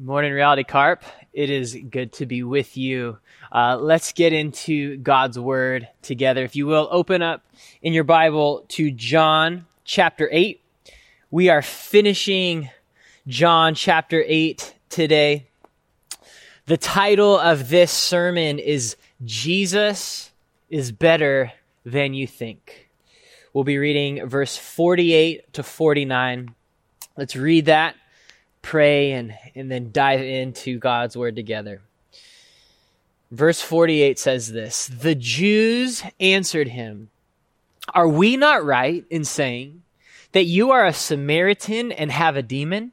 Morning, Reality Carp. It is good to be with you. Uh, let's get into God's Word together. If you will, open up in your Bible to John chapter 8. We are finishing John chapter 8 today. The title of this sermon is Jesus is Better Than You Think. We'll be reading verse 48 to 49. Let's read that pray and, and then dive into God's word together. Verse 48 says this The Jews answered him, Are we not right in saying that you are a Samaritan and have a demon?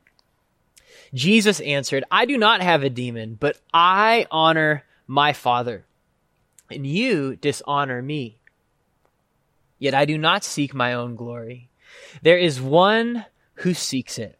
Jesus answered, I do not have a demon, but I honor my Father, and you dishonor me. Yet I do not seek my own glory. There is one who seeks it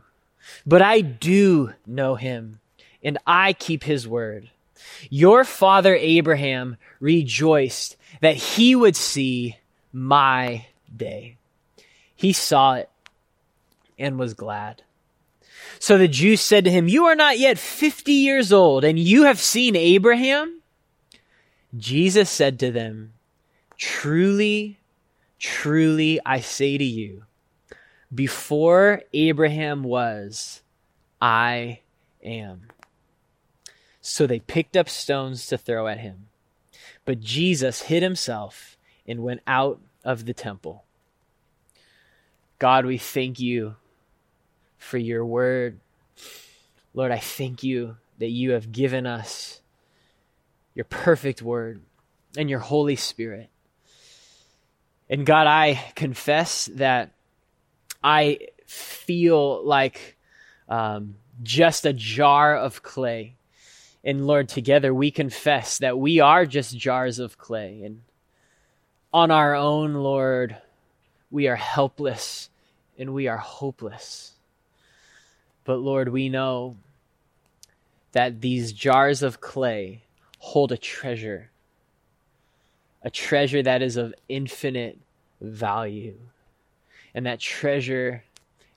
But I do know him, and I keep his word. Your father Abraham rejoiced that he would see my day. He saw it and was glad. So the Jews said to him, You are not yet 50 years old, and you have seen Abraham? Jesus said to them, Truly, truly, I say to you, before Abraham was, I am. So they picked up stones to throw at him. But Jesus hid himself and went out of the temple. God, we thank you for your word. Lord, I thank you that you have given us your perfect word and your Holy Spirit. And God, I confess that I feel like um, just a jar of clay. And Lord, together we confess that we are just jars of clay. And on our own, Lord, we are helpless and we are hopeless. But Lord, we know that these jars of clay hold a treasure, a treasure that is of infinite value. And that treasure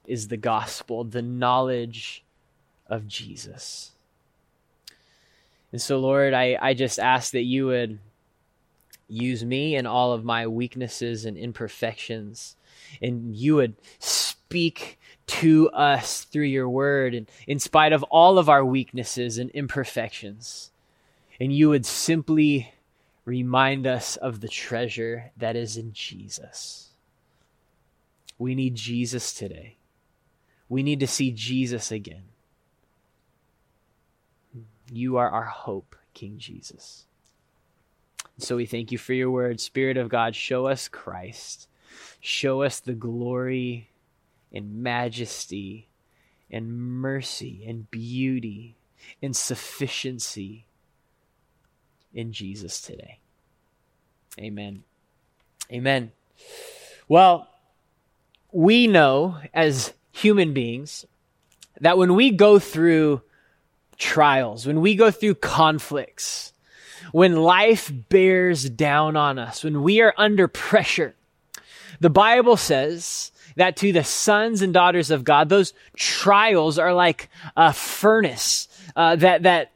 is the gospel, the knowledge of Jesus. And so, Lord, I, I just ask that you would use me and all of my weaknesses and imperfections, and you would speak to us through your word, and in spite of all of our weaknesses and imperfections, and you would simply remind us of the treasure that is in Jesus. We need Jesus today. We need to see Jesus again. You are our hope, King Jesus. So we thank you for your word. Spirit of God, show us Christ. Show us the glory and majesty and mercy and beauty and sufficiency in Jesus today. Amen. Amen. Well, we know as human beings that when we go through trials, when we go through conflicts, when life bears down on us, when we are under pressure, the Bible says that to the sons and daughters of God, those trials are like a furnace uh, that that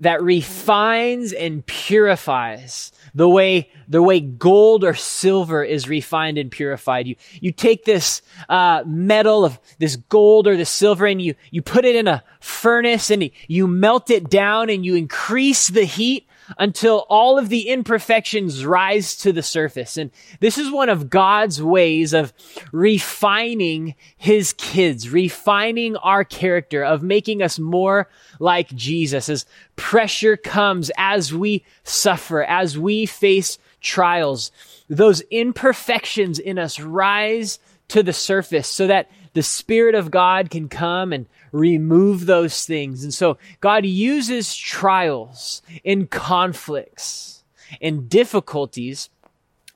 that refines and purifies purifies the way the way gold or silver is refined and purified. You you take this uh, metal of this gold or the silver and you you put it in a furnace and you melt it down and you increase the heat until all of the imperfections rise to the surface. And this is one of God's ways of refining his kids, refining our character, of making us more like Jesus as pressure comes, as we suffer, as we face trials. Those imperfections in us rise to the surface so that the Spirit of God can come and remove those things. And so God uses trials and conflicts and difficulties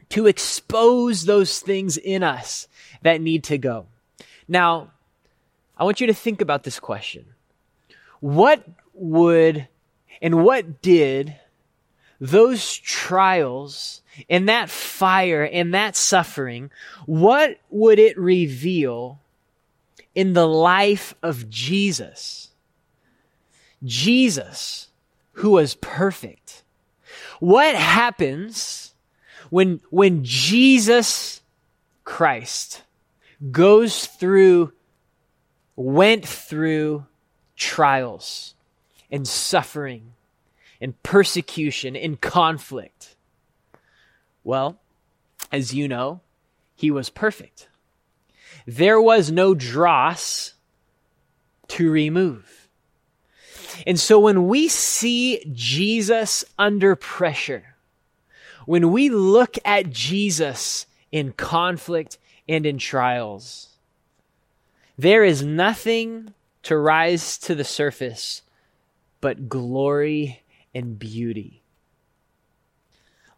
to expose those things in us that need to go. Now, I want you to think about this question. What would and what did those trials and that fire and that suffering, what would it reveal in the life of Jesus. Jesus, who was perfect. What happens when, when Jesus Christ goes through, went through trials and suffering and persecution and conflict? Well, as you know, he was perfect there was no dross to remove. And so when we see Jesus under pressure, when we look at Jesus in conflict and in trials, there is nothing to rise to the surface but glory and beauty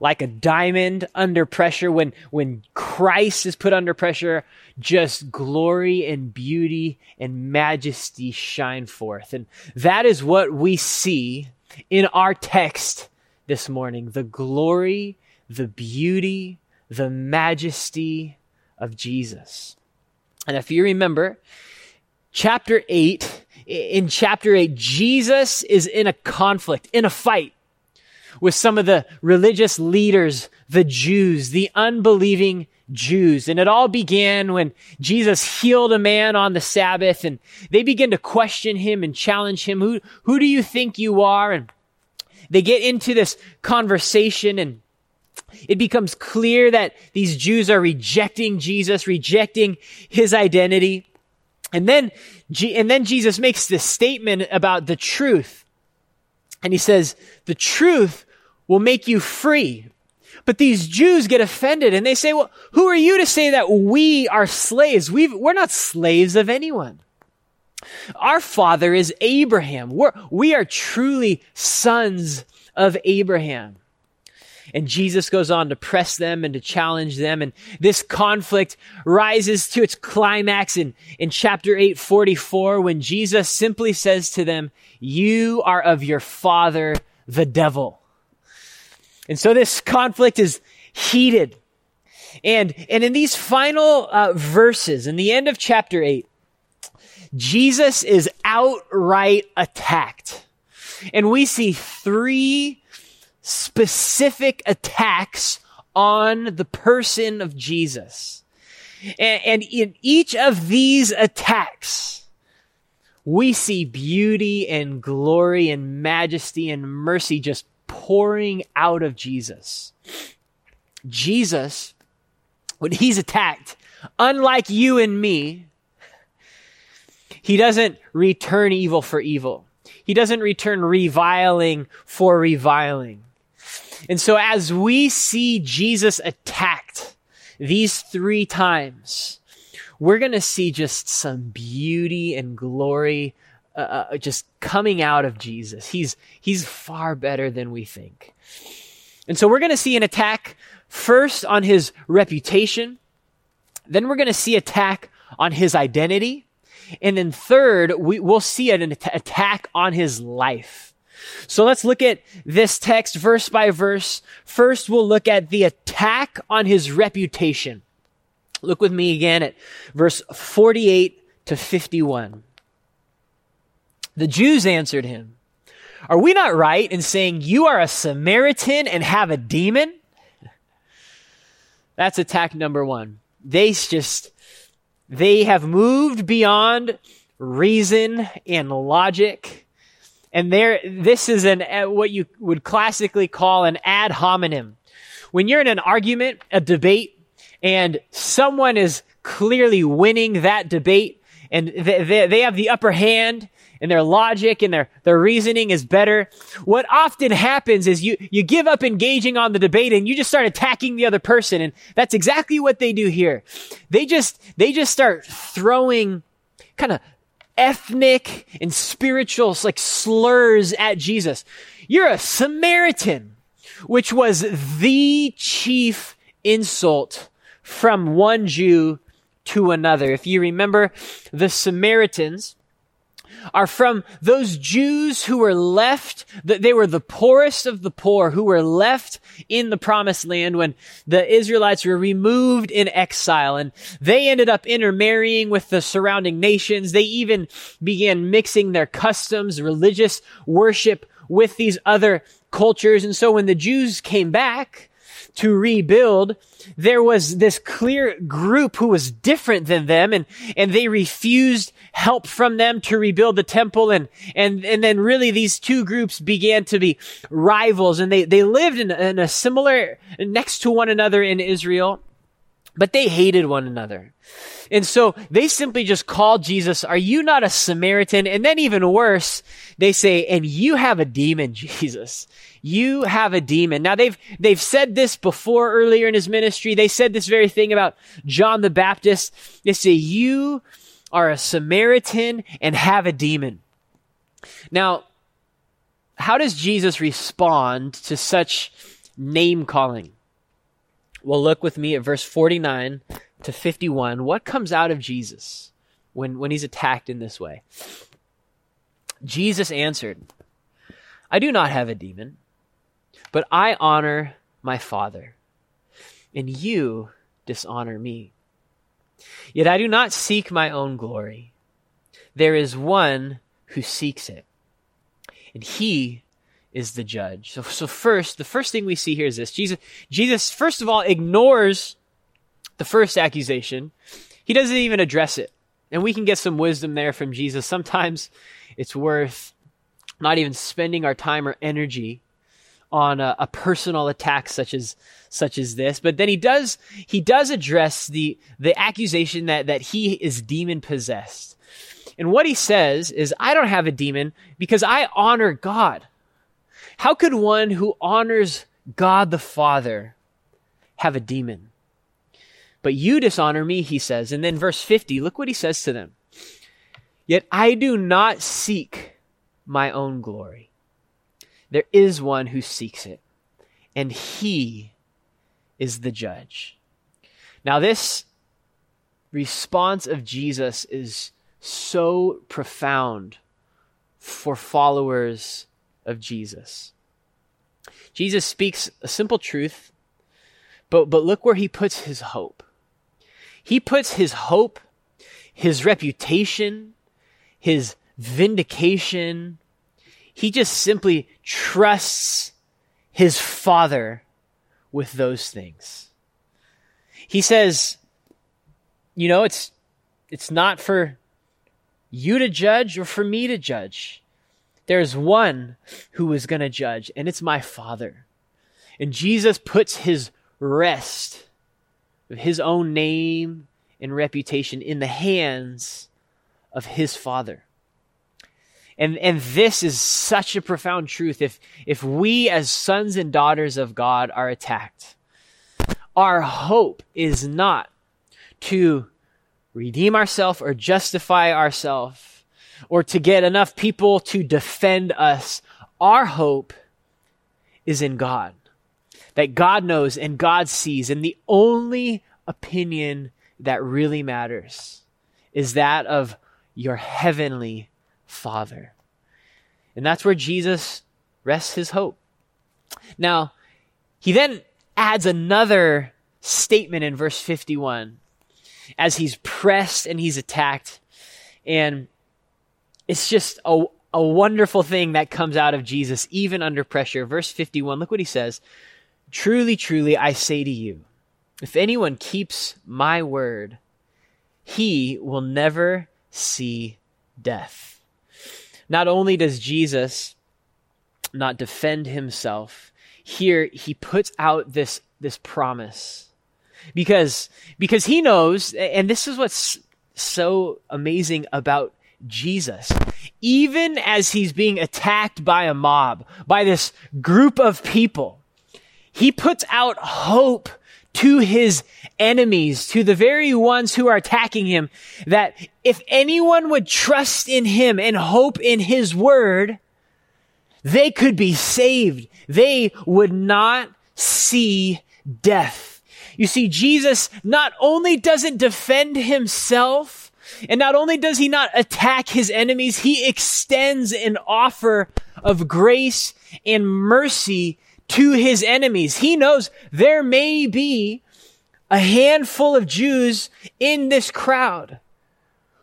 like a diamond under pressure when when Christ is put under pressure just glory and beauty and majesty shine forth. And that is what we see in our text this morning. The glory the beauty the majesty of Jesus. And if you remember chapter 8 in chapter 8 Jesus is in a conflict in a fight with some of the religious leaders, the Jews, the unbelieving Jews. And it all began when Jesus healed a man on the Sabbath and they begin to question him and challenge him. Who, who do you think you are? And they get into this conversation and it becomes clear that these Jews are rejecting Jesus, rejecting his identity. And then, and then Jesus makes this statement about the truth. And he says, the truth will make you free. But these Jews get offended and they say, well, who are you to say that we are slaves? we we're not slaves of anyone. Our father is Abraham. We're, we are truly sons of Abraham. And Jesus goes on to press them and to challenge them. And this conflict rises to its climax in, in chapter 8, 44, when Jesus simply says to them, You are of your father, the devil. And so this conflict is heated. And, and in these final uh, verses, in the end of chapter 8, Jesus is outright attacked. And we see three specific attacks on the person of Jesus. And, and in each of these attacks, we see beauty and glory and majesty and mercy just pouring out of Jesus. Jesus, when he's attacked, unlike you and me, he doesn't return evil for evil. He doesn't return reviling for reviling. And so as we see Jesus attacked these three times, we're going to see just some beauty and glory uh, uh, just coming out of Jesus. He's, he's far better than we think. And so we're going to see an attack first on his reputation. Then we're going to see attack on his identity. And then third, we, will see an attack on his life. So let's look at this text verse by verse. First, we'll look at the attack on his reputation. Look with me again at verse 48 to 51. The Jews answered him, are we not right in saying you are a Samaritan and have a demon? That's attack number one. They just, they have moved beyond reason and logic. And there, this is an, uh, what you would classically call an ad hominem. When you're in an argument, a debate, and someone is clearly winning that debate, and they, they, they have the upper hand, and their logic and their, their reasoning is better. What often happens is you, you give up engaging on the debate and you just start attacking the other person. And that's exactly what they do here. They just, they just start throwing kind of ethnic and spiritual like slurs at Jesus. You're a Samaritan, which was the chief insult from one Jew to another. If you remember, the Samaritans are from those Jews who were left, that they were the poorest of the poor who were left in the promised land when the Israelites were removed in exile and they ended up intermarrying with the surrounding nations. They even began mixing their customs, religious worship with these other cultures. And so when the Jews came back to rebuild, there was this clear group who was different than them and, and they refused help from them to rebuild the temple. And, and, and then really these two groups began to be rivals and they, they lived in, in a similar, next to one another in Israel, but they hated one another. And so they simply just called Jesus, are you not a Samaritan? And then even worse, they say, and you have a demon, Jesus. You have a demon. Now they've, they've said this before earlier in his ministry. They said this very thing about John the Baptist. They say, you are a Samaritan and have a demon. Now, how does Jesus respond to such name calling? Well, look with me at verse 49 to 51, what comes out of Jesus when, when he's attacked in this way? Jesus answered, I do not have a demon, but I honor my Father, and you dishonor me. Yet I do not seek my own glory. There is one who seeks it, and he is the judge. So, so first, the first thing we see here is this. Jesus, Jesus, first of all, ignores the first accusation, he doesn't even address it. And we can get some wisdom there from Jesus. Sometimes it's worth not even spending our time or energy on a, a, personal attack such as such as this. But then he does he does address the the accusation that that he is demon possessed. And what he says is, I don't have a demon because I honor God. How could one who honors God the Father have a demon? But you dishonor me, he says. And then verse 50, look what he says to them. Yet I do not seek my own glory. There is one who seeks it, and he is the judge. Now, this response of Jesus is so profound for followers of Jesus. Jesus speaks a simple truth, but, but look where he puts his hope. He puts his hope, his reputation, his vindication, he just simply trusts his father with those things. He says, you know, it's, it's not for you to judge or for me to judge. There's one who is going to judge, and it's my father. And Jesus puts his rest of his own name and reputation in the hands of his father. And, and this is such a profound truth. If, if we as sons and daughters of God are attacked, our hope is not to redeem ourselves or justify ourselves or to get enough people to defend us. Our hope is in God that God knows and God sees. And the only opinion that really matters is that of your heavenly Father. And that's where Jesus rests his hope. Now, he then adds another statement in verse 51 as he's pressed and he's attacked. And it's just a, a wonderful thing that comes out of Jesus, even under pressure. Verse 51, look what he says. Truly, truly, I say to you, if anyone keeps my word, he will never see death. Not only does Jesus not defend himself, here he puts out this, this promise. Because, because he knows, and this is what's so amazing about Jesus. Even as he's being attacked by a mob, by this group of people, he puts out hope to his enemies, to the very ones who are attacking him, that if anyone would trust in him and hope in his word, they could be saved. They would not see death. You see, Jesus not only doesn't defend himself, and not only does he not attack his enemies, he extends an offer of grace and mercy to his enemies. He knows there may be a handful of Jews in this crowd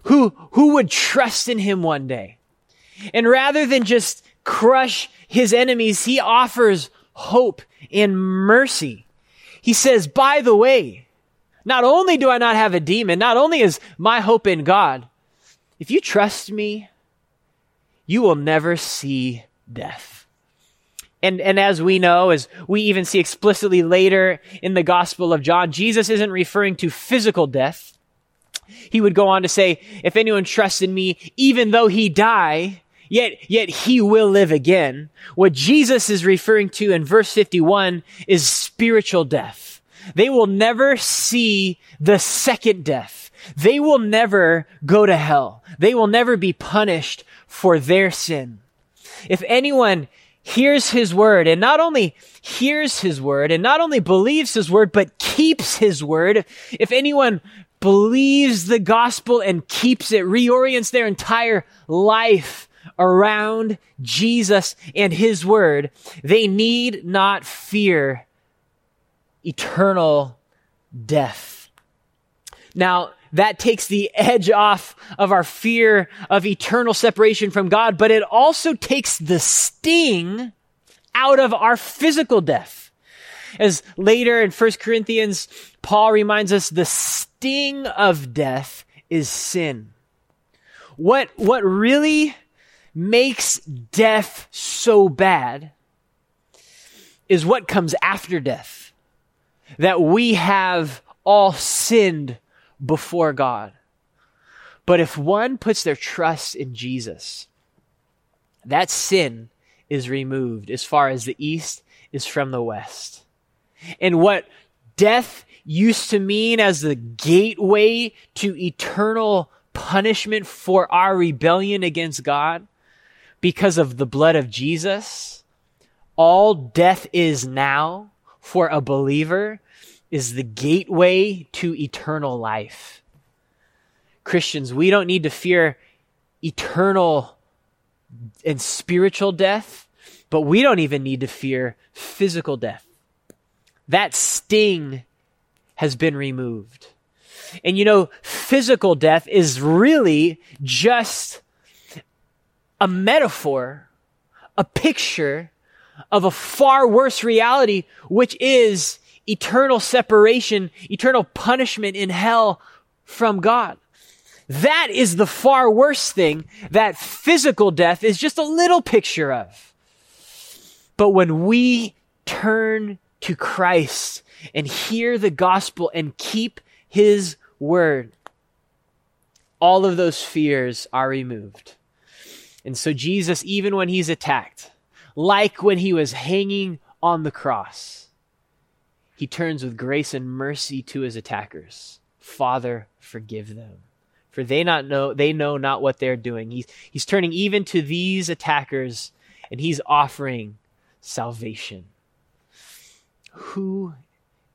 who, who would trust in him one day. And rather than just crush his enemies, he offers hope and mercy. He says, by the way, not only do I not have a demon, not only is my hope in God, if you trust me, you will never see death. And, and as we know, as we even see explicitly later in the Gospel of John, Jesus isn't referring to physical death. He would go on to say, if anyone trusts in me, even though he die, Yet, yet he will live again. What Jesus is referring to in verse 51 is spiritual death. They will never see the second death. They will never go to hell. They will never be punished for their sin. If anyone hears his word and not only hears his word and not only believes his word, but keeps his word, if anyone believes the gospel and keeps it, reorients their entire life around Jesus and his word, they need not fear eternal death. Now, that takes the edge off of our fear of eternal separation from God, but it also takes the sting out of our physical death. As later in 1 Corinthians, Paul reminds us the sting of death is sin. What, what really makes death so bad is what comes after death. That we have all sinned before God. But if one puts their trust in Jesus, that sin is removed as far as the east is from the west. And what death used to mean as the gateway to eternal punishment for our rebellion against God because of the blood of Jesus, all death is now for a believer is the gateway to eternal life. Christians, we don't need to fear eternal and spiritual death, but we don't even need to fear physical death. That sting has been removed. And you know, physical death is really just a metaphor, a picture of a far worse reality, which is eternal separation, eternal punishment in hell from God. That is the far worse thing that physical death is just a little picture of. But when we turn to Christ and hear the gospel and keep his word, all of those fears are removed. And so Jesus, even when he's attacked, like when he was hanging on the cross, he turns with grace and mercy to his attackers. Father, forgive them. For they not know they know not what they're doing. He's he's turning even to these attackers and he's offering salvation. Who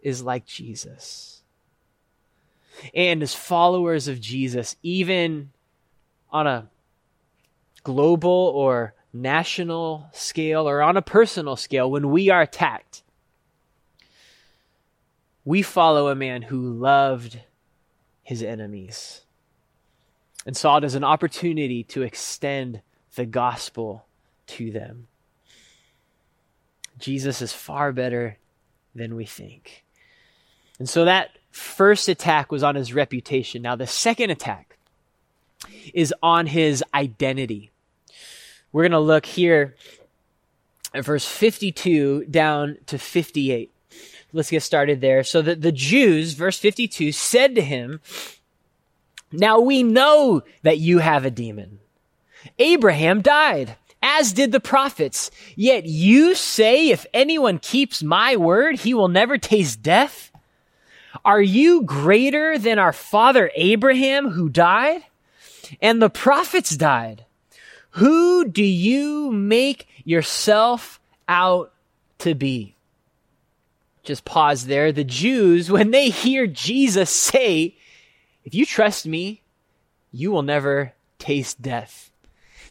is like Jesus? And as followers of Jesus, even on a global or national scale or on a personal scale, when we are attacked, we follow a man who loved his enemies and saw it as an opportunity to extend the gospel to them. Jesus is far better than we think. And so that first attack was on his reputation. Now, the second attack is on his identity. We're going to look here at verse 52 down to 58. Let's get started there. So that the Jews, verse 52, said to him, Now we know that you have a demon. Abraham died, as did the prophets. Yet you say, if anyone keeps my word, he will never taste death? Are you greater than our father Abraham who died? And the prophets died. Who do you make yourself out to be? Just pause there. The Jews, when they hear Jesus say, if you trust me, you will never taste death.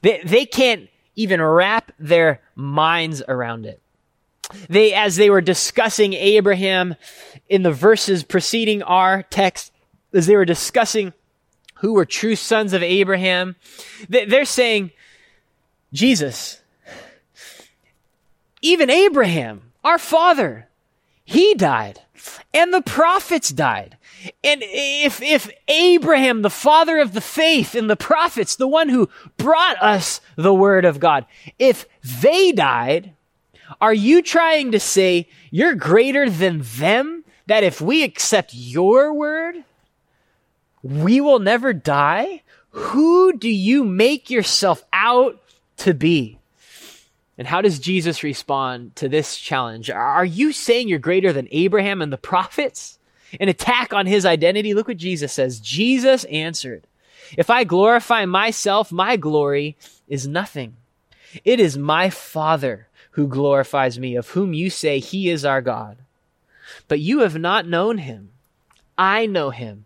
They, they can't even wrap their minds around it. They, as they were discussing Abraham in the verses preceding our text, as they were discussing who were true sons of Abraham, they're saying, Jesus, even Abraham, our father, he died and the prophets died. And if, if Abraham, the father of the faith and the prophets, the one who brought us the word of God, if they died, are you trying to say you're greater than them? That if we accept your word, we will never die? Who do you make yourself out to be? And how does Jesus respond to this challenge? Are you saying you're greater than Abraham and the prophets? An attack on his identity? Look what Jesus says. Jesus answered, If I glorify myself, my glory is nothing. It is my Father who glorifies me, of whom you say he is our God. But you have not known him. I know him.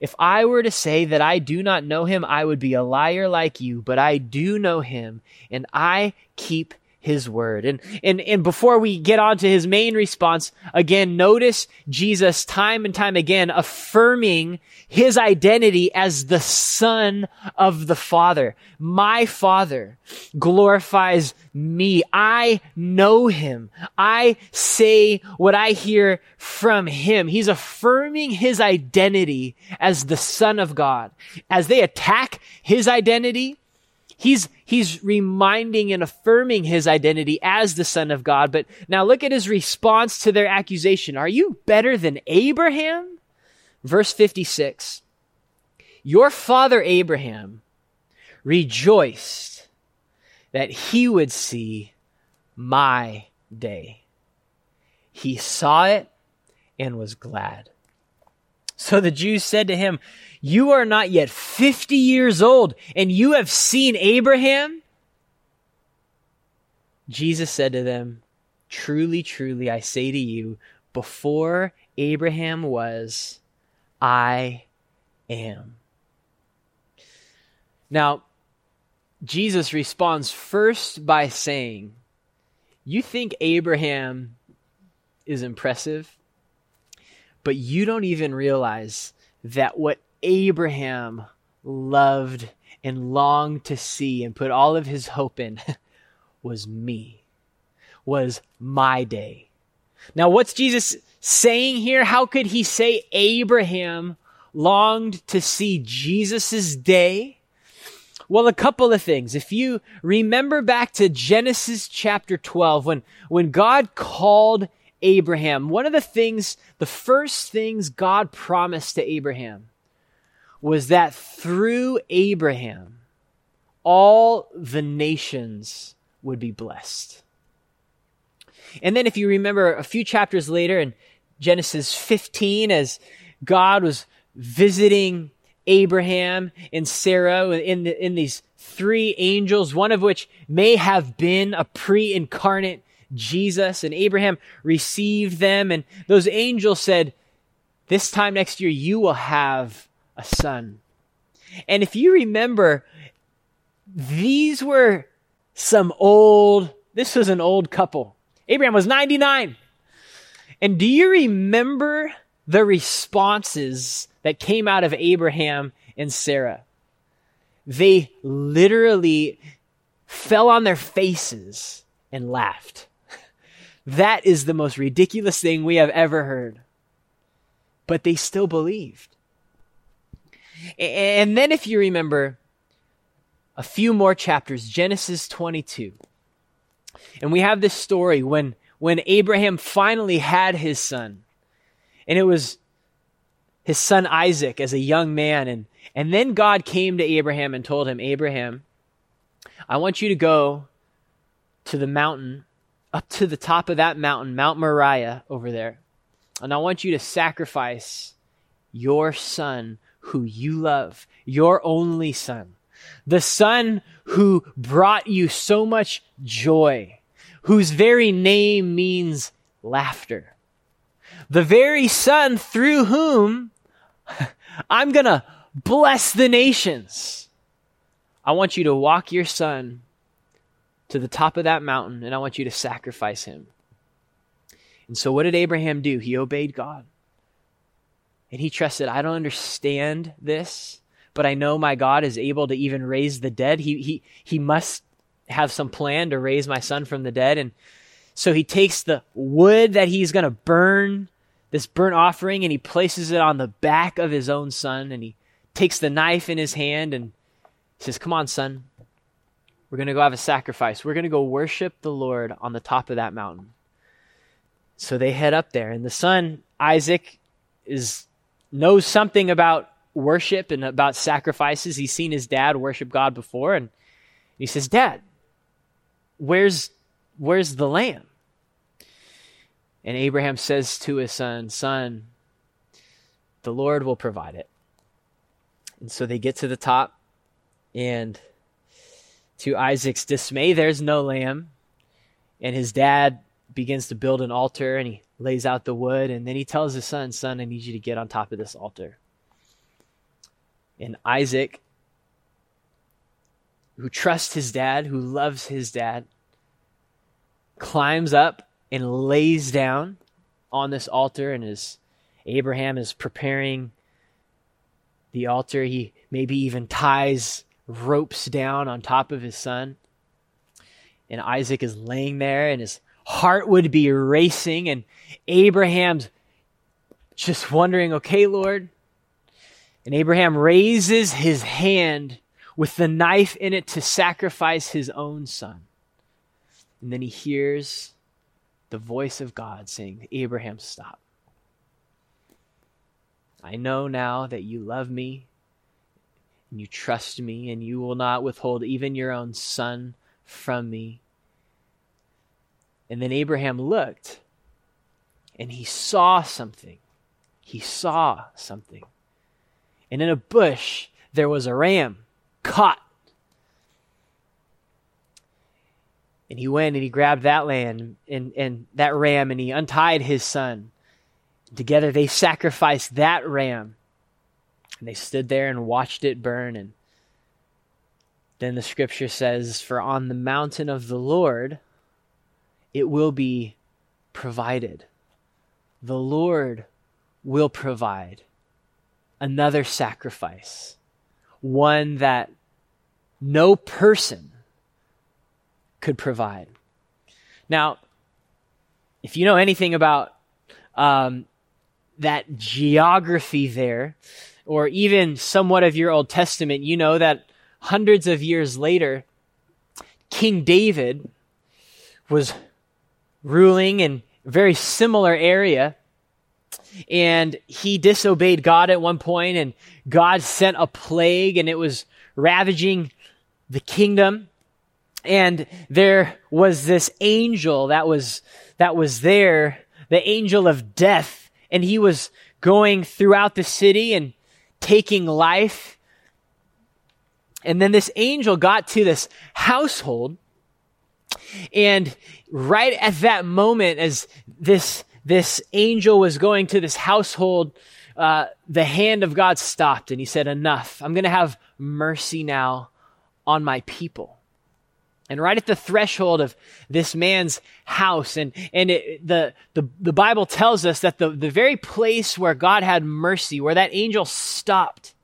If I were to say that I do not know him, I would be a liar like you, but I do know him, and I keep his word. And, and, and before we get on to his main response, again, notice Jesus time and time again affirming his identity as the son of the father. My father glorifies me. I know him. I say what I hear from him. He's affirming his identity as the son of God. As they attack his identity, He's, he's reminding and affirming his identity as the son of God. But now look at his response to their accusation. Are you better than Abraham? Verse 56. Your father Abraham rejoiced that he would see my day. He saw it and was glad. So the Jews said to him, You are not yet 50 years old, and you have seen Abraham? Jesus said to them, Truly, truly, I say to you, before Abraham was, I am. Now, Jesus responds first by saying, You think Abraham is impressive? But you don't even realize that what Abraham loved and longed to see and put all of his hope in was me, was my day. Now, what's Jesus saying here? How could he say Abraham longed to see Jesus' day? Well, a couple of things. If you remember back to Genesis chapter 12, when, when God called Abraham, one of the things, the first things God promised to Abraham was that through Abraham, all the nations would be blessed. And then, if you remember a few chapters later in Genesis 15, as God was visiting Abraham and Sarah in, the, in these three angels, one of which may have been a pre incarnate Jesus, and Abraham received them. And those angels said, This time next year, you will have a son. And if you remember, these were some old, this was an old couple. Abraham was 99. And do you remember the responses that came out of Abraham and Sarah? They literally fell on their faces and laughed. That is the most ridiculous thing we have ever heard. But they still believed. And then, if you remember a few more chapters, Genesis 22. And we have this story when, when Abraham finally had his son. And it was his son Isaac as a young man. And, and then God came to Abraham and told him, Abraham, I want you to go to the mountain, up to the top of that mountain, Mount Moriah over there. And I want you to sacrifice your son who you love, your only son, the son who brought you so much joy, whose very name means laughter, the very son through whom I'm going to bless the nations. I want you to walk your son to the top of that mountain and I want you to sacrifice him. And so, what did Abraham do? He obeyed God. And he trusted, I don't understand this, but I know my God is able to even raise the dead. He, he, he must have some plan to raise my son from the dead. And so he takes the wood that he's going to burn, this burnt offering, and he places it on the back of his own son. And he takes the knife in his hand and says, Come on, son. We're going to go have a sacrifice. We're going to go worship the Lord on the top of that mountain. So they head up there, and the son, Isaac, is knows something about worship and about sacrifices. He's seen his dad worship God before, and he says, Dad, where's where's the lamb? And Abraham says to his son, Son, the Lord will provide it. And so they get to the top, and to Isaac's dismay, there's no lamb. And his dad begins to build an altar and he lays out the wood. And then he tells his son, Son, I need you to get on top of this altar. And Isaac, who trusts his dad, who loves his dad, climbs up and lays down on this altar. And as Abraham is preparing the altar, he maybe even ties ropes down on top of his son. And Isaac is laying there, and his heart would be racing, and Abraham's just wondering, okay, Lord. And Abraham raises his hand with the knife in it to sacrifice his own son. And then he hears the voice of God saying, Abraham, stop. I know now that you love me and you trust me, and you will not withhold even your own son from me. And then Abraham looked, and he saw something. He saw something. And in a bush, there was a ram caught. And he went and he grabbed that lamb and, and that ram and he untied his son. Together they sacrificed that ram and they stood there and watched it burn. And then the scripture says, For on the mountain of the Lord it will be provided. The Lord will provide another sacrifice, one that no person could provide. Now, if you know anything about um, that geography there, or even somewhat of your Old Testament, you know that hundreds of years later, King David was ruling in a very similar area. And he disobeyed God at one point, and God sent a plague, and it was ravaging the kingdom. And there was this angel that was, that was there, the angel of death, and he was going throughout the city and taking life. And then this angel got to this household. And right at that moment, as this, this angel was going to this household, uh, the hand of God stopped and he said, Enough. I'm going to have mercy now on my people. And right at the threshold of this man's house, and, and it, the, the, the Bible tells us that the, the very place where God had mercy, where that angel stopped,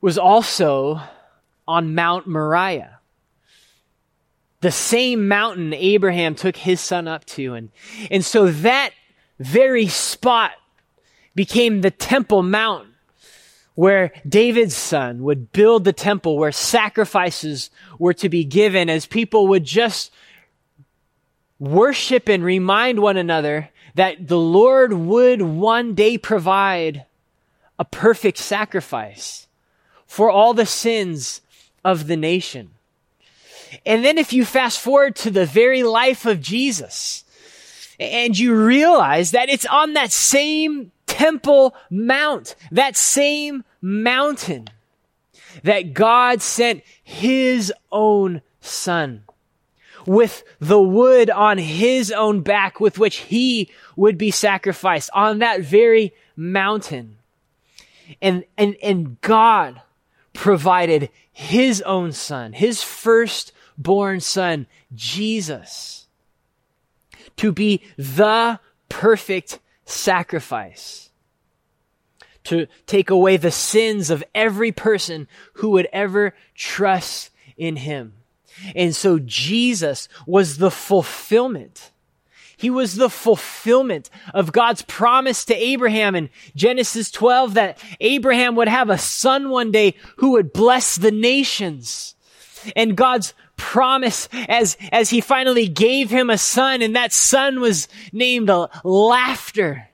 was also on Mount Moriah. the same mountain Abraham took his son up to. And, and so that very spot became the Temple Mount where David's son would build the temple where sacrifices were to be given as people would just worship and remind one another that the Lord would one day provide a perfect sacrifice for all the sins of the nation. And then if you fast forward to the very life of Jesus and you realize that it's on that same Temple Mount, that same mountain that God sent his own son with the wood on his own back with which he would be sacrificed on that very mountain. And, and, and God provided his own son, his firstborn son, Jesus, to be the perfect sacrifice to take away the sins of every person who would ever trust in him. And so Jesus was the fulfillment. He was the fulfillment of God's promise to Abraham in Genesis 12 that Abraham would have a son one day who would bless the nations. And God's promise as, as he finally gave him a son and that son was named uh, laughter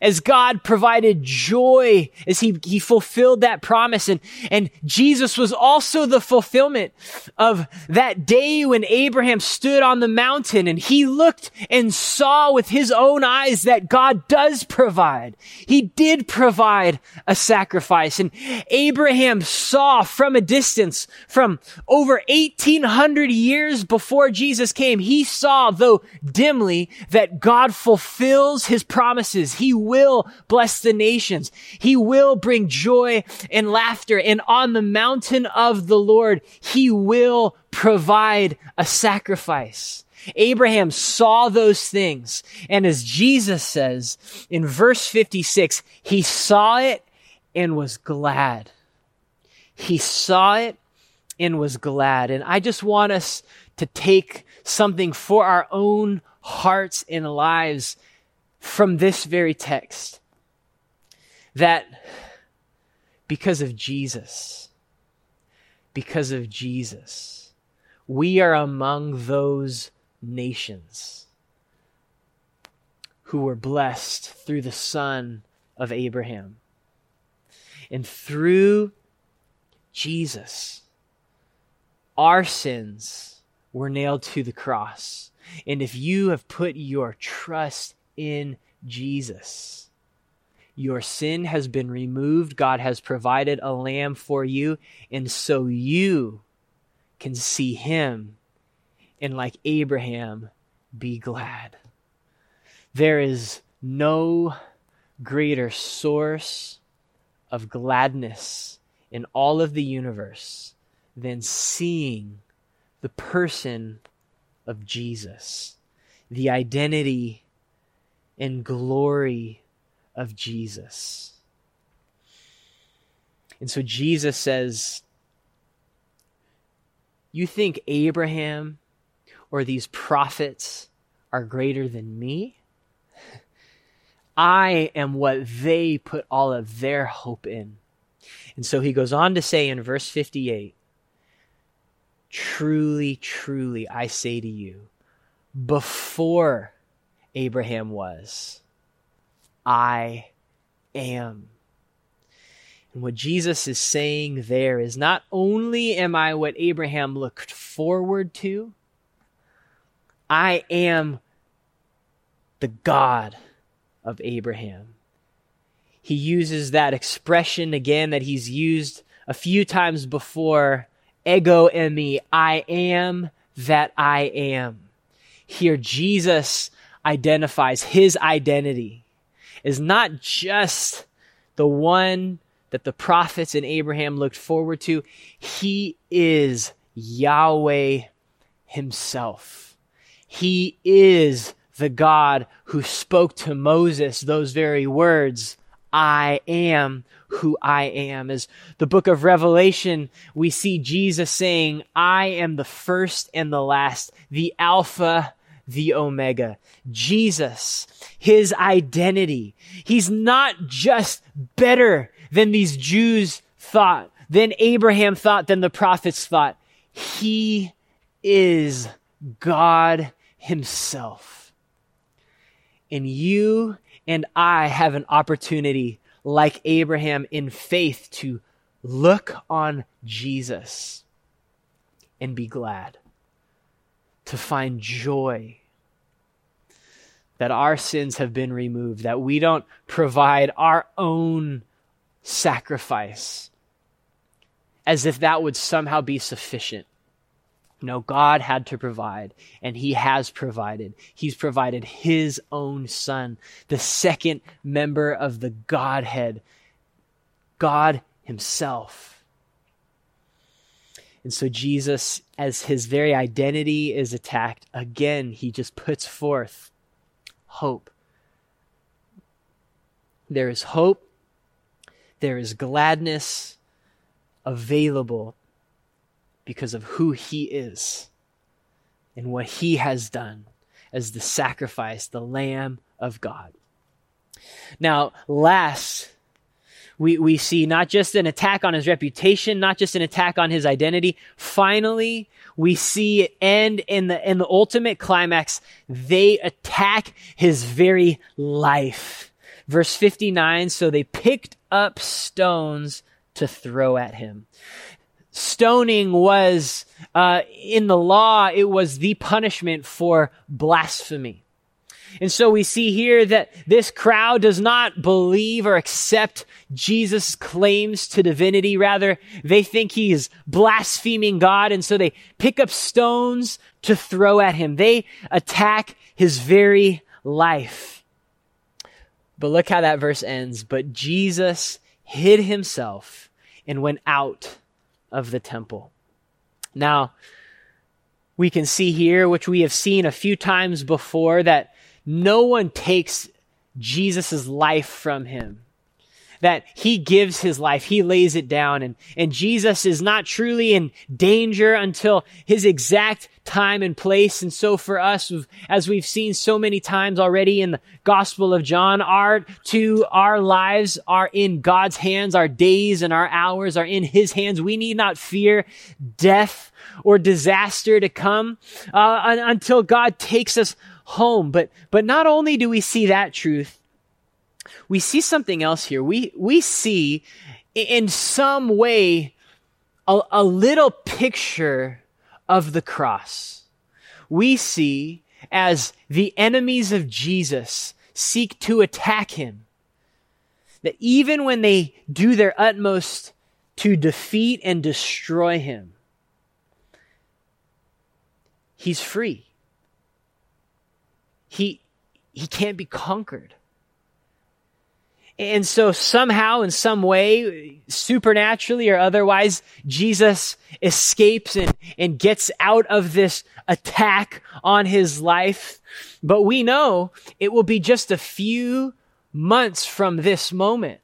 as God provided joy, as he, he fulfilled that promise. And, and Jesus was also the fulfillment of that day when Abraham stood on the mountain and he looked and saw with his own eyes that God does provide. He did provide a sacrifice. And Abraham saw from a distance, from over 1800 years before Jesus came, he saw, though dimly, that God fulfills his promises. He will bless the nations. He will bring joy and laughter. And on the mountain of the Lord, he will provide a sacrifice. Abraham saw those things. And as Jesus says in verse 56, he saw it and was glad. He saw it and was glad. And I just want us to take something for our own hearts and lives from this very text that because of Jesus, because of Jesus, we are among those nations who were blessed through the son of Abraham. And through Jesus, our sins were nailed to the cross. And if you have put your trust in Jesus. Your sin has been removed. God has provided a lamb for you. And so you can see him and, like Abraham, be glad. There is no greater source of gladness in all of the universe than seeing the person of Jesus, the identity and glory of Jesus. And so Jesus says, You think Abraham or these prophets are greater than me? I am what they put all of their hope in. And so he goes on to say in verse 58 Truly, truly, I say to you, before Abraham was. I am. And what Jesus is saying there is not only am I what Abraham looked forward to, I am the God of Abraham. He uses that expression again that he's used a few times before ego eimi, I am that I am. Here, Jesus identifies his identity is not just the one that the prophets and Abraham looked forward to. He is Yahweh himself. He is the God who spoke to Moses those very words I am who I am. As the book of Revelation, we see Jesus saying, I am the first and the last, the Alpha, the Omega. Jesus, his identity. He's not just better than these Jews thought, than Abraham thought, than the prophets thought. He is God himself. And you and I have an opportunity, like Abraham, in faith to look on Jesus and be glad, to find joy that our sins have been removed, that we don't provide our own sacrifice as if that would somehow be sufficient. No, God had to provide, and He has provided. He's provided His own Son, the second member of the Godhead, God Himself. And so, Jesus, as His very identity is attacked, again, He just puts forth hope. There is hope, there is gladness available because of who he is and what he has done as the sacrifice, the Lamb of God. Now, last, we, we see not just an attack on his reputation, not just an attack on his identity. Finally, we see it end in the, in the ultimate climax. They attack his very life. Verse 59, so they picked up stones to throw at him stoning was, uh, in the law, it was the punishment for blasphemy. And so we see here that this crowd does not believe or accept Jesus' claims to divinity. Rather, they think he's blaspheming God. And so they pick up stones to throw at him. They attack his very life. But look how that verse ends. But Jesus hid himself and went out of the temple. Now, we can see here, which we have seen a few times before, that no one takes Jesus' life from him that he gives his life, he lays it down, and, and Jesus is not truly in danger until his exact time and place. And so for us, as we've seen so many times already in the Gospel of John, our to our lives are in God's hands, our days and our hours are in his hands. We need not fear death or disaster to come uh, until God takes us home. But, but not only do we see that truth, we see something else here. We, we see in some way a, a little picture of the cross. We see as the enemies of Jesus seek to attack him, that even when they do their utmost to defeat and destroy him, he's free. He, he can't be conquered. And so somehow, in some way, supernaturally or otherwise, Jesus escapes and, and gets out of this attack on his life. But we know it will be just a few months from this moment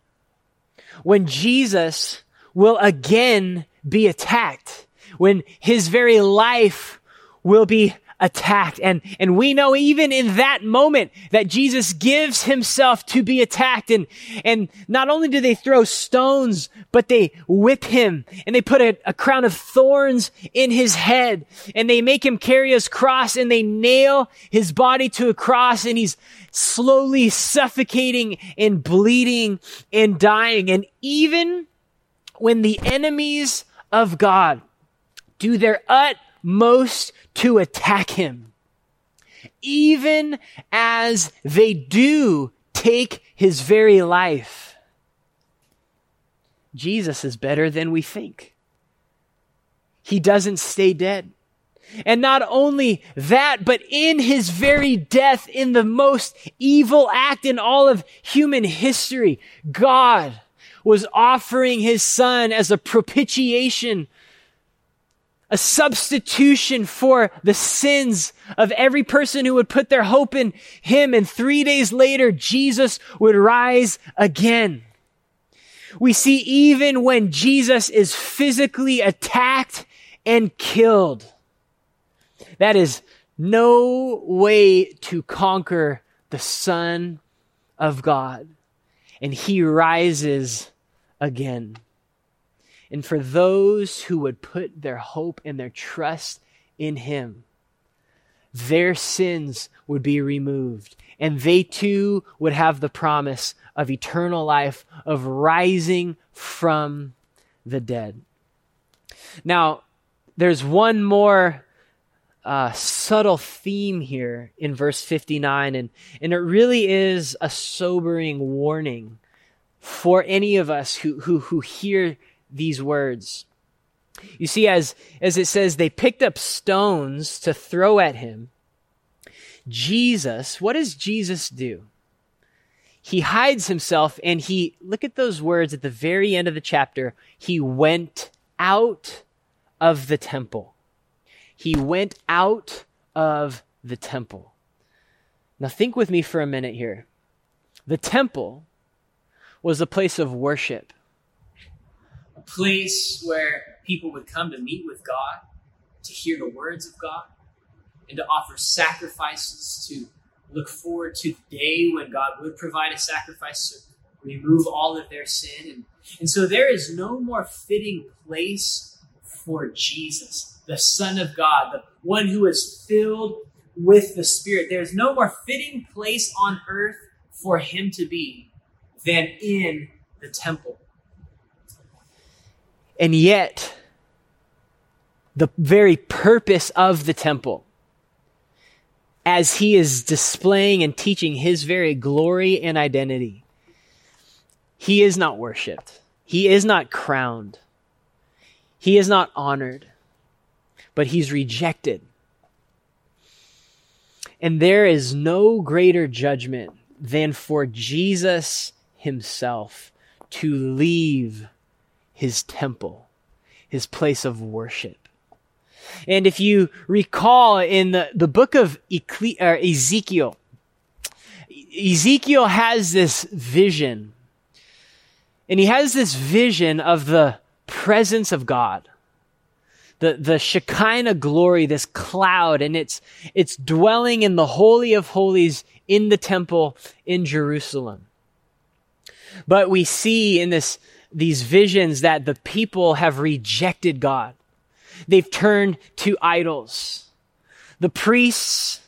when Jesus will again be attacked, when his very life will be attacked. And, and we know even in that moment that Jesus gives himself to be attacked. And, and not only do they throw stones, but they whip him and they put a, a crown of thorns in his head and they make him carry his cross and they nail his body to a cross and he's slowly suffocating and bleeding and dying. And even when the enemies of God do their utmost to attack him. Even as they do take his very life. Jesus is better than we think. He doesn't stay dead. And not only that, but in his very death, in the most evil act in all of human history, God was offering his son as a propitiation a substitution for the sins of every person who would put their hope in him. And three days later, Jesus would rise again. We see even when Jesus is physically attacked and killed, that is no way to conquer the Son of God. And he rises again. And for those who would put their hope and their trust in him, their sins would be removed. And they too would have the promise of eternal life, of rising from the dead. Now, there's one more uh, subtle theme here in verse 59, and, and it really is a sobering warning for any of us who, who, who hear these words. You see, as, as it says, they picked up stones to throw at him. Jesus, what does Jesus do? He hides himself and he, look at those words at the very end of the chapter. He went out of the temple. He went out of the temple. Now, think with me for a minute here. The temple was a place of worship, place where people would come to meet with God, to hear the words of God, and to offer sacrifices to look forward to the day when God would provide a sacrifice to remove all of their sin. And, and so there is no more fitting place for Jesus, the Son of God, the one who is filled with the Spirit. There's no more fitting place on earth for him to be than in the temple. And yet, the very purpose of the temple as he is displaying and teaching his very glory and identity. He is not worshiped. He is not crowned. He is not honored, but he's rejected. And there is no greater judgment than for Jesus himself to leave his temple, his place of worship and if you recall in the, the book of uh, Ezekiel, Ezekiel has this vision. And he has this vision of the presence of God. The, the Shekinah glory, this cloud, and it's, it's dwelling in the Holy of Holies in the temple in Jerusalem. But we see in this, these visions that the people have rejected God. They've turned to idols. The priests,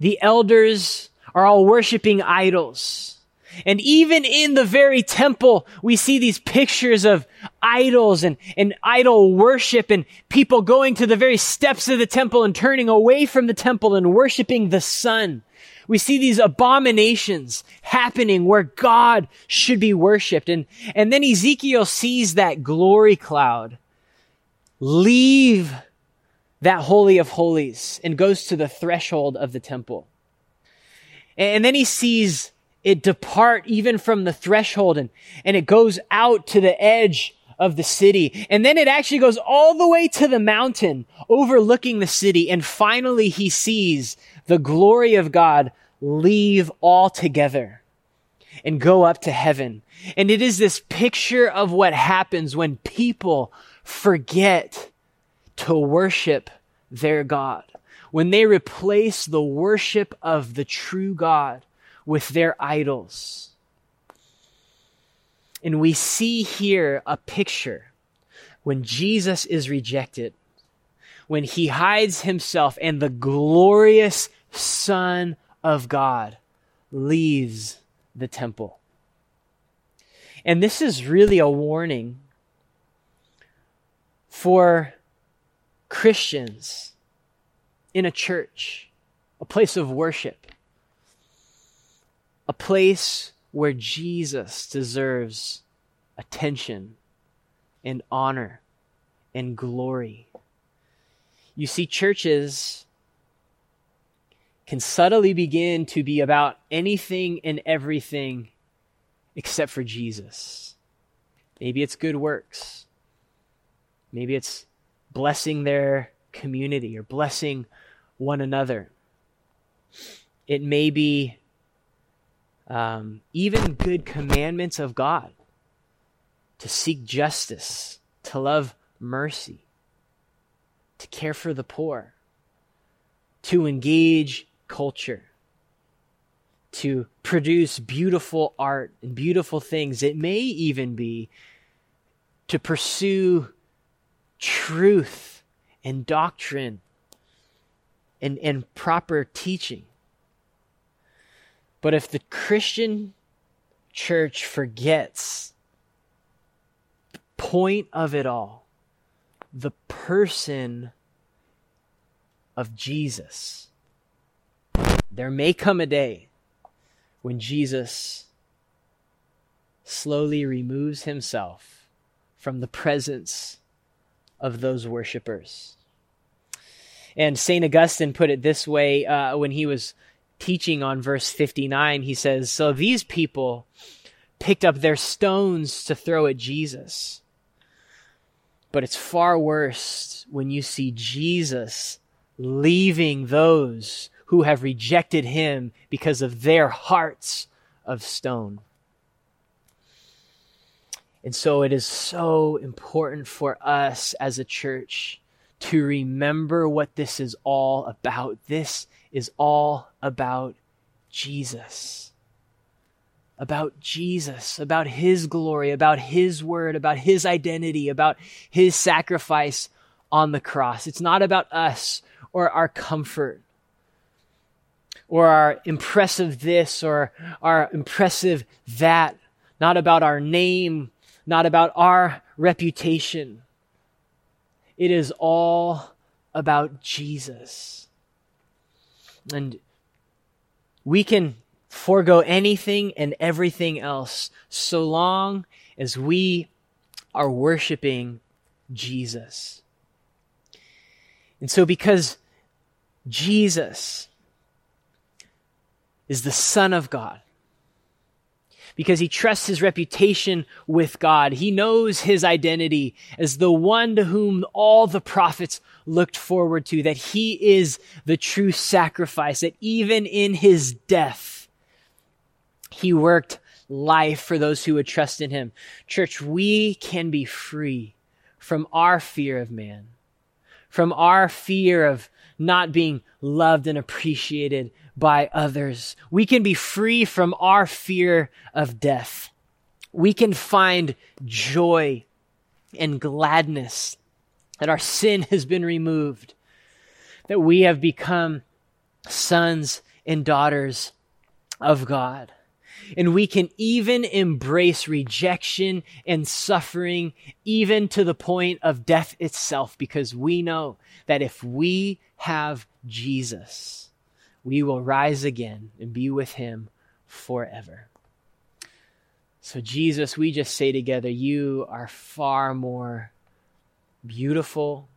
the elders are all worshiping idols. And even in the very temple, we see these pictures of idols and, and idol worship and people going to the very steps of the temple and turning away from the temple and worshiping the sun. We see these abominations happening where God should be worshiped. And, and then Ezekiel sees that glory cloud leave that Holy of Holies and goes to the threshold of the temple. And then he sees it depart even from the threshold and, and it goes out to the edge of the city. And then it actually goes all the way to the mountain overlooking the city. And finally he sees the glory of God leave altogether and go up to heaven. And it is this picture of what happens when people forget to worship their God, when they replace the worship of the true God with their idols. And we see here a picture when Jesus is rejected, when he hides himself and the glorious Son of God leaves the temple. And this is really a warning for Christians in a church, a place of worship, a place where Jesus deserves attention and honor and glory. You see, churches can subtly begin to be about anything and everything except for Jesus. Maybe it's good works. Maybe it's blessing their community or blessing one another. It may be um, even good commandments of God to seek justice, to love mercy, to care for the poor, to engage culture, to produce beautiful art and beautiful things. It may even be to pursue truth and doctrine and, and proper teaching. But if the Christian church forgets the point of it all, the person of Jesus, there may come a day when Jesus slowly removes himself from the presence of those worshippers. And St. Augustine put it this way uh, when he was teaching on verse 59. He says, So these people picked up their stones to throw at Jesus. But it's far worse when you see Jesus leaving those who have rejected him because of their hearts of stone. And so it is so important for us as a church to remember what this is all about. This is all about Jesus. About Jesus, about His glory, about His word, about His identity, about His sacrifice on the cross. It's not about us or our comfort or our impressive this or our impressive that, not about our name, not about our reputation. It is all about Jesus. And we can forego anything and everything else so long as we are worshiping Jesus. And so, because Jesus is the Son of God, because he trusts his reputation with God. He knows his identity as the one to whom all the prophets looked forward to, that he is the true sacrifice, that even in his death, he worked life for those who would trust in him. Church, we can be free from our fear of man, from our fear of not being loved and appreciated by others. We can be free from our fear of death. We can find joy and gladness that our sin has been removed, that we have become sons and daughters of God. And we can even embrace rejection and suffering, even to the point of death itself, because we know that if we have Jesus, we will rise again and be with him forever. So, Jesus, we just say together, you are far more beautiful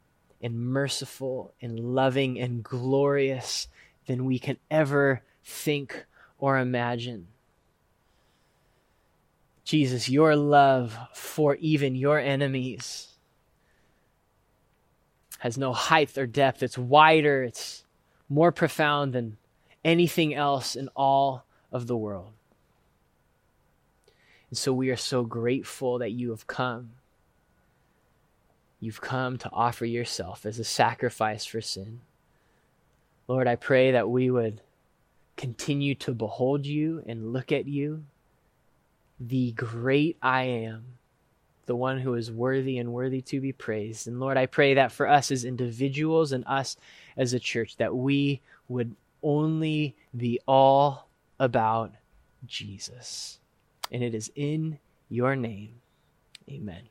and merciful and loving and glorious than we can ever think or imagine. Jesus, your love for even your enemies has no height or depth. It's wider, it's more profound than anything else in all of the world. And so we are so grateful that you have come. You've come to offer yourself as a sacrifice for sin. Lord, I pray that we would continue to behold you and look at you, the great I am, the one who is worthy and worthy to be praised. And Lord, I pray that for us as individuals and us as a church, that we would only be all about Jesus. And it is in your name. Amen.